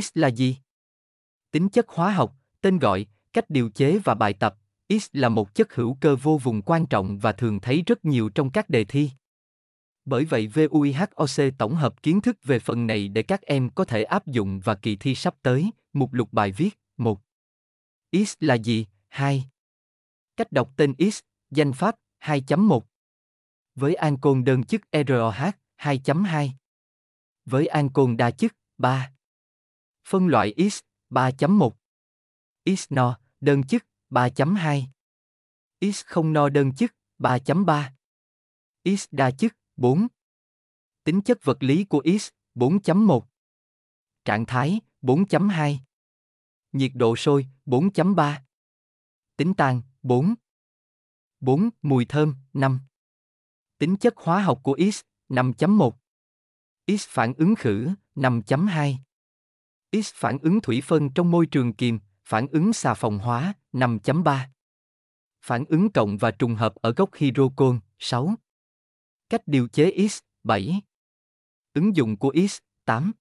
X là gì? Tính chất hóa học, tên gọi, cách điều chế và bài tập. X là một chất hữu cơ vô vùng quan trọng và thường thấy rất nhiều trong các đề thi. Bởi vậy VUIHOC tổng hợp kiến thức về phần này để các em có thể áp dụng và kỳ thi sắp tới. Mục lục bài viết 1. X là gì? 2. Cách đọc tên X, danh pháp 2.1. Với ancol đơn chức ROH 2.2. Với ancol đa chức 3. Phân loại X 3.1. X no, đơn chức 3.2. X không no đơn chức 3.3. X đa chức 4. Tính chất vật lý của X 4.1. Trạng thái 4.2. Nhiệt độ sôi 4.3. Tính tan 4. 4. Mùi thơm 5. Tính chất hóa học của X 5.1. X phản ứng khử 5.2. X phản ứng thủy phân trong môi trường kiềm, phản ứng xà phòng hóa 5.3. Phản ứng cộng và trùng hợp ở gốc hydrocon 6. Cách điều chế X 7. Ứng dụng của X 8.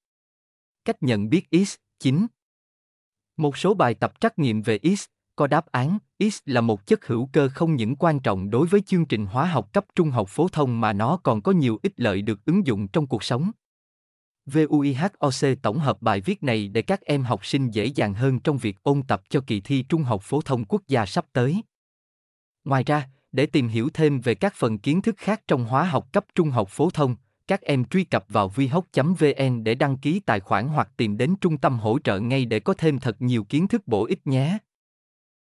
Cách nhận biết X 9. Một số bài tập trắc nghiệm về X có đáp án X là một chất hữu cơ không những quan trọng đối với chương trình hóa học cấp trung học phổ thông mà nó còn có nhiều ích lợi được ứng dụng trong cuộc sống. VUIHOC tổng hợp bài viết này để các em học sinh dễ dàng hơn trong việc ôn tập cho kỳ thi Trung học phổ thông quốc gia sắp tới. Ngoài ra, để tìm hiểu thêm về các phần kiến thức khác trong hóa học cấp trung học phổ thông, các em truy cập vào vihoc.vn để đăng ký tài khoản hoặc tìm đến trung tâm hỗ trợ ngay để có thêm thật nhiều kiến thức bổ ích nhé.